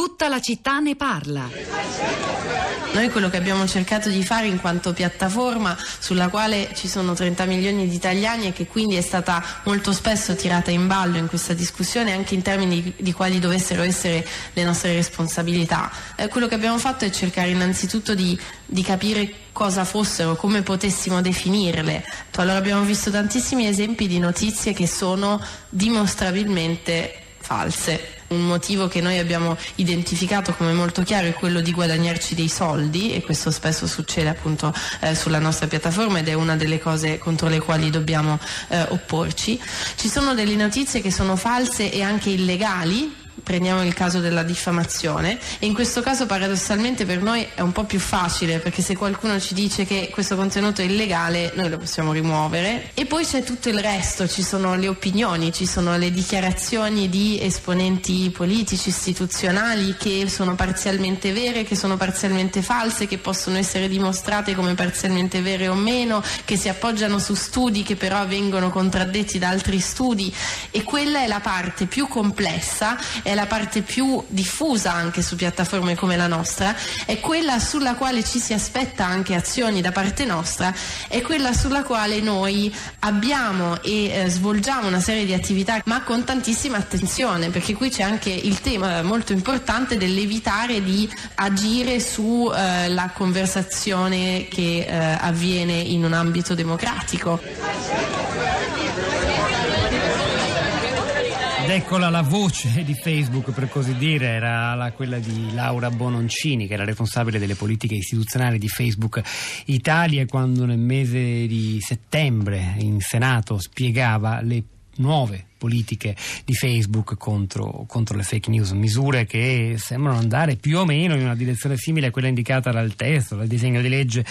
Tutta la città ne parla. Noi quello che abbiamo cercato di fare in quanto piattaforma sulla quale ci sono 30 milioni di italiani e che quindi è stata molto spesso tirata in ballo in questa discussione anche in termini di, quali dovessero essere le nostre responsabilità. Eh, quello che abbiamo fatto è cercare innanzitutto di, di capire cosa fossero, come potessimo definirle. Allora abbiamo visto tantissimi esempi di notizie che sono dimostrabilmente false. Un motivo che noi abbiamo identificato come molto chiaro è quello di guadagnarci dei soldi e questo spesso succede appunto eh, sulla nostra piattaforma ed è una delle cose contro le quali dobbiamo eh, opporci. Ci sono delle notizie che sono false e anche illegali prendiamo il caso della diffamazione. E in questo caso paradossalmente per noi è un po' più facile perché se qualcuno ci dice che questo contenuto è illegale noi lo possiamo rimuovere. E poi c'è tutto il resto, ci sono le opinioni, ci sono le dichiarazioni di esponenti politici, istituzionali che sono parzialmente vere, che sono parzialmente false, che possono essere dimostrate come parzialmente vere o meno, che si appoggiano su studi che però vengono contraddetti da altri studi. E quella è la parte più complessa è la parte più diffusa anche su piattaforme come la nostra, è quella sulla quale ci si aspetta anche azioni da parte nostra, è quella sulla quale noi abbiamo e eh, svolgiamo una serie di attività, ma con tantissima attenzione, perché qui c'è anche il tema molto importante dell'evitare di agire sulla eh, conversazione che eh, avviene in un ambito democratico. Eccola la voce di Facebook, per così dire, era la, quella di Laura Bononcini, che era responsabile delle politiche istituzionali di Facebook Italia, quando nel mese di settembre in Senato spiegava le nuove politiche di Facebook contro, contro, le fake news, misure che sembrano andare più o meno in una direzione simile a quella indicata dal testo, dal disegno di legge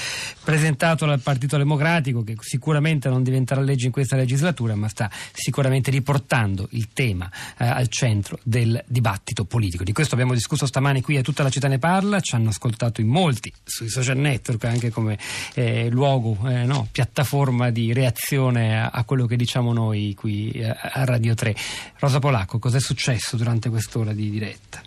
presentato dal Partito Democratico, che sicuramente non diventerà legge in questa legislatura, ma sta sicuramente riportando il tema eh, al centro del dibattito politico. Di questo abbiamo discusso stamani qui a tutta la città ne parla, ci hanno ascoltato in molti sui social network anche come eh, luogo, eh, no, piattaforma di reazione a, a, quello che diciamo noi qui eh, a Radio Radio 3. Rosa Polacco, cos'è successo durante quest'ora di diretta?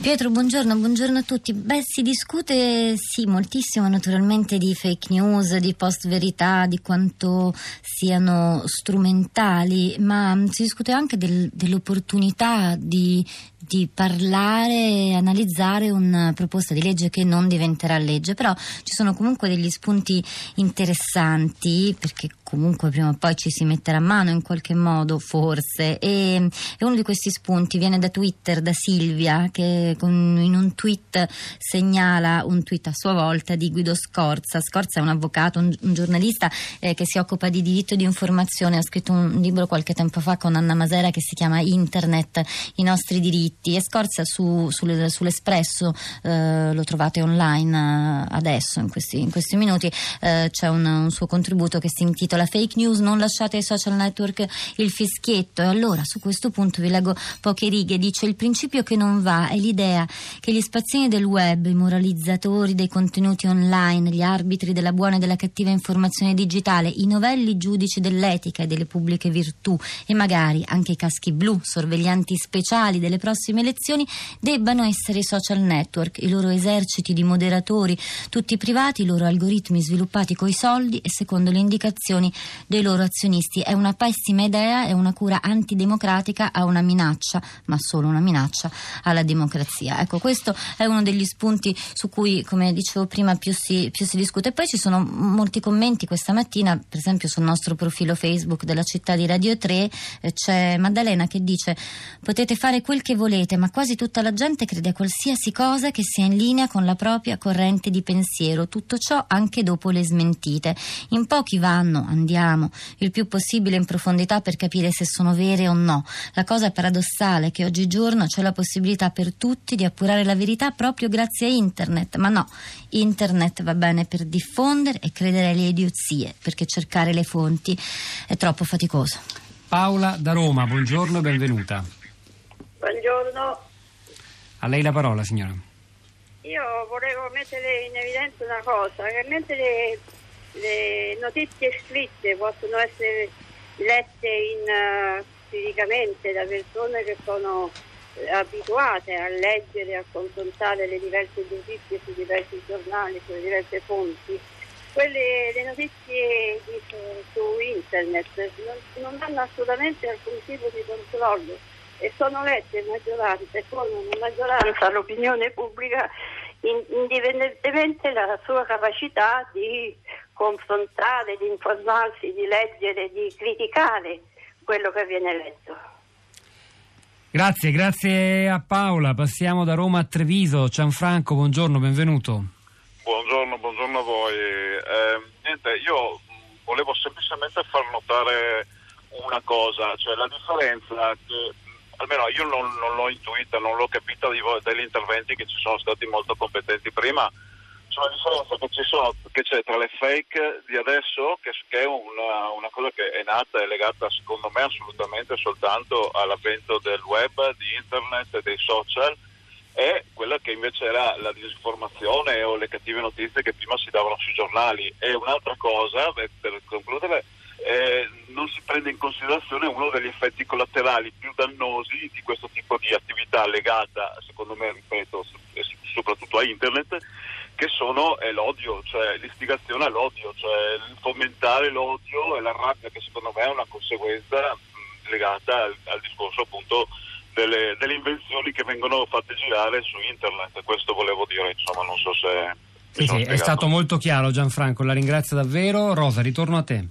Pietro, buongiorno, buongiorno a tutti. Beh, si discute sì moltissimo naturalmente di fake news, di post verità, di quanto siano strumentali, ma si discute anche del, dell'opportunità di, di parlare analizzare una proposta di legge che non diventerà legge, però ci sono comunque degli spunti interessanti perché comunque prima o poi ci si metterà a mano in qualche modo, forse. E, e uno di questi spunti viene da Twitter, da Silvia, che con, in un tweet segnala un tweet a sua volta di Guido Scorza. Scorza è un avvocato, un, un giornalista eh, che si occupa di diritto di informazione. Ha scritto un libro qualche tempo fa con Anna Masera che si chiama Internet, i nostri diritti. E Scorza su, sul, sull'Espresso, eh, lo trovate online eh, adesso, in questi, in questi minuti, eh, c'è un, un suo contributo che si intitola la fake news, non lasciate ai social network il fischietto. E allora su questo punto vi leggo poche righe. Dice il principio che non va è l'idea che gli spazzini del web, i moralizzatori dei contenuti online, gli arbitri della buona e della cattiva informazione digitale, i novelli giudici dell'etica e delle pubbliche virtù e magari anche i caschi blu, sorveglianti speciali delle prossime elezioni, debbano essere i social network, i loro eserciti di moderatori, tutti privati, i loro algoritmi sviluppati coi soldi e secondo le indicazioni decisioni dei loro azionisti. È una pessima idea, è una cura antidemocratica a una minaccia, ma solo una minaccia alla democrazia. Ecco, questo è uno degli spunti su cui, come dicevo prima, più si, più si discute. Poi ci sono molti commenti questa mattina, per esempio sul nostro profilo Facebook della città di Radio 3 eh, c'è Maddalena che dice potete fare quel che volete, ma quasi tutta la gente crede a qualsiasi cosa che sia in linea con la propria corrente di pensiero, tutto ciò anche dopo le smentite. In pochi vanno, andiamo il più possibile in profondità per capire se sono vere o no. La cosa paradossale è che oggigiorno c'è la possibilità per tutti di appurare la verità proprio grazie a internet, ma no, internet va bene per diffondere e credere alle idiozie, perché cercare le fonti è troppo faticoso. Paola da Roma, buongiorno e benvenuta. Buongiorno. A lei la parola, signora. Io volevo mettere in evidenza una cosa, che mentre le notizie scritte possono essere lette in, uh, fisicamente da persone che sono abituate a leggere, a confrontare le diverse notizie sui diversi giornali, sulle diverse fonti, quelle, le notizie di, su, su, internet non, non, hanno assolutamente alcun tipo di controllo e sono lette in maggioranza e formano in maggioranza l'opinione pubblica indipendentemente dalla sua capacità di confrontare, di informarsi, di leggere, di criticare quello che viene letto. Grazie, grazie a Paola. Passiamo da Roma a Treviso. Gianfranco, buongiorno, benvenuto. Buongiorno, buongiorno a voi. Eh, niente, io volevo semplicemente far notare una cosa, cioè la differenza che almeno io non, non l'ho intuita, non l'ho capita voi, degli interventi che ci sono stati molto competenti prima, cioè la differenza che, sono, che c'è tra le fake di adesso, che, che è una, una, cosa che è nata e legata secondo me assolutamente soltanto all'avvento del web, di internet e dei social, e quella che invece era la disinformazione o le cattive notizie che prima si davano sui giornali. E un'altra cosa, per concludere, eh, non si prende in considerazione uno degli effetti collaterali più dannosi di questo tipo di attività legata, secondo me, ripeto, soprattutto a internet, che sono è l'odio, cioè l'istigazione all'odio, cioè il fomentare l'odio e la rabbia che secondo me è una conseguenza legata al, al, discorso appunto delle, delle, invenzioni che vengono fatte girare su internet. Questo volevo dire, insomma, non so se... Sì, sì, è stato molto chiaro Gianfranco, la ringrazio davvero. Rosa, ritorno a te.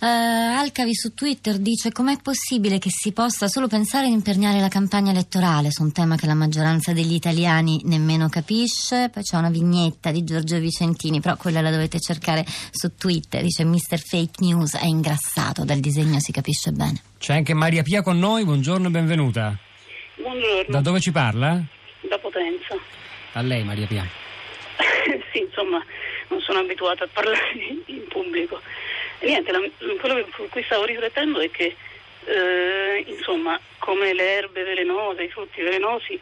Uh, Alcavi su Twitter dice com'è possibile che si possa solo pensare di imperniare la campagna elettorale su un tema che la maggioranza degli italiani nemmeno capisce. Poi c'è una vignetta di Giorgio Vicentini, però quella la dovete cercare su Twitter. Dice Mr. Fake News è ingrassato, dal disegno si capisce bene. C'è anche Maria Pia con noi, buongiorno e benvenuta. Buongiorno. Da dove ci parla? Da Potenza. A lei Maria Pia. sì, insomma, non sono abituata a parlare in pubblico niente, la, quello su cui stavo riflettendo è che eh, insomma, come le erbe velenose, i frutti velenosi,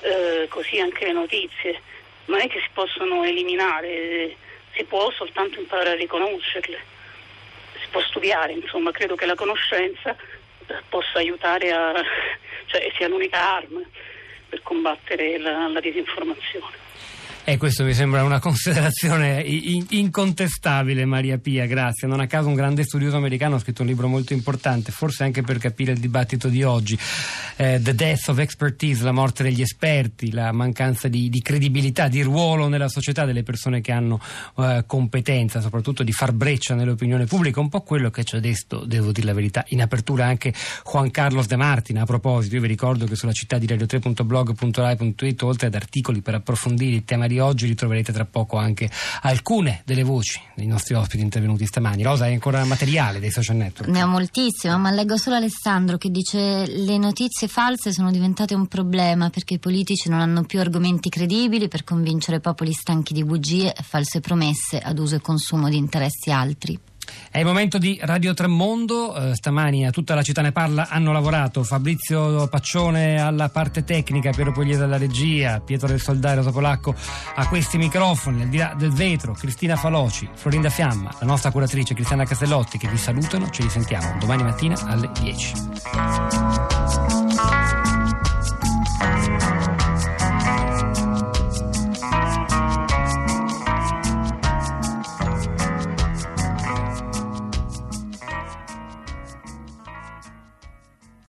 eh, così anche le notizie, non è che si possono eliminare, si può soltanto imparare a riconoscerle, si può studiare, insomma, credo che la conoscenza eh, possa aiutare a, cioè sia l'unica arma per combattere la, la disinformazione. E questo mi sembra una considerazione incontestabile, Maria Pia, grazie. Non a caso un grande studioso americano ha scritto un libro molto importante, forse anche per capire il dibattito di oggi. Eh, The Death of Expertise, la morte degli esperti, la mancanza di, di credibilità, di ruolo nella società delle persone che hanno eh, competenza, soprattutto di far breccia nell'opinione pubblica, un po' quello che ci ha detto, devo dire la verità, in apertura anche Juan Carlos De Martin. A proposito, io vi ricordo che sulla città di radio3.blog.rai.it, oltre ad articoli per approfondire il tema di di oggi ritroverete tra poco anche alcune delle voci dei nostri ospiti intervenuti stamani. Rosa, hai ancora materiale dei social network? Ne ho moltissimo, ma leggo solo Alessandro che dice le notizie false sono diventate un problema perché i politici non hanno più argomenti credibili per convincere popoli stanchi di bugie e false promesse ad uso e consumo di interessi altri. È il momento di Radio Tremondo, eh, stamani a tutta la città ne parla, hanno lavorato Fabrizio Paccione alla parte tecnica, Piero Pugliese alla regia, Pietro del Soldario Polacco a questi microfoni, al di là del vetro, Cristina Faloci, Florinda Fiamma, la nostra curatrice Cristiana Castellotti che vi salutano, ci risentiamo domani mattina alle 10.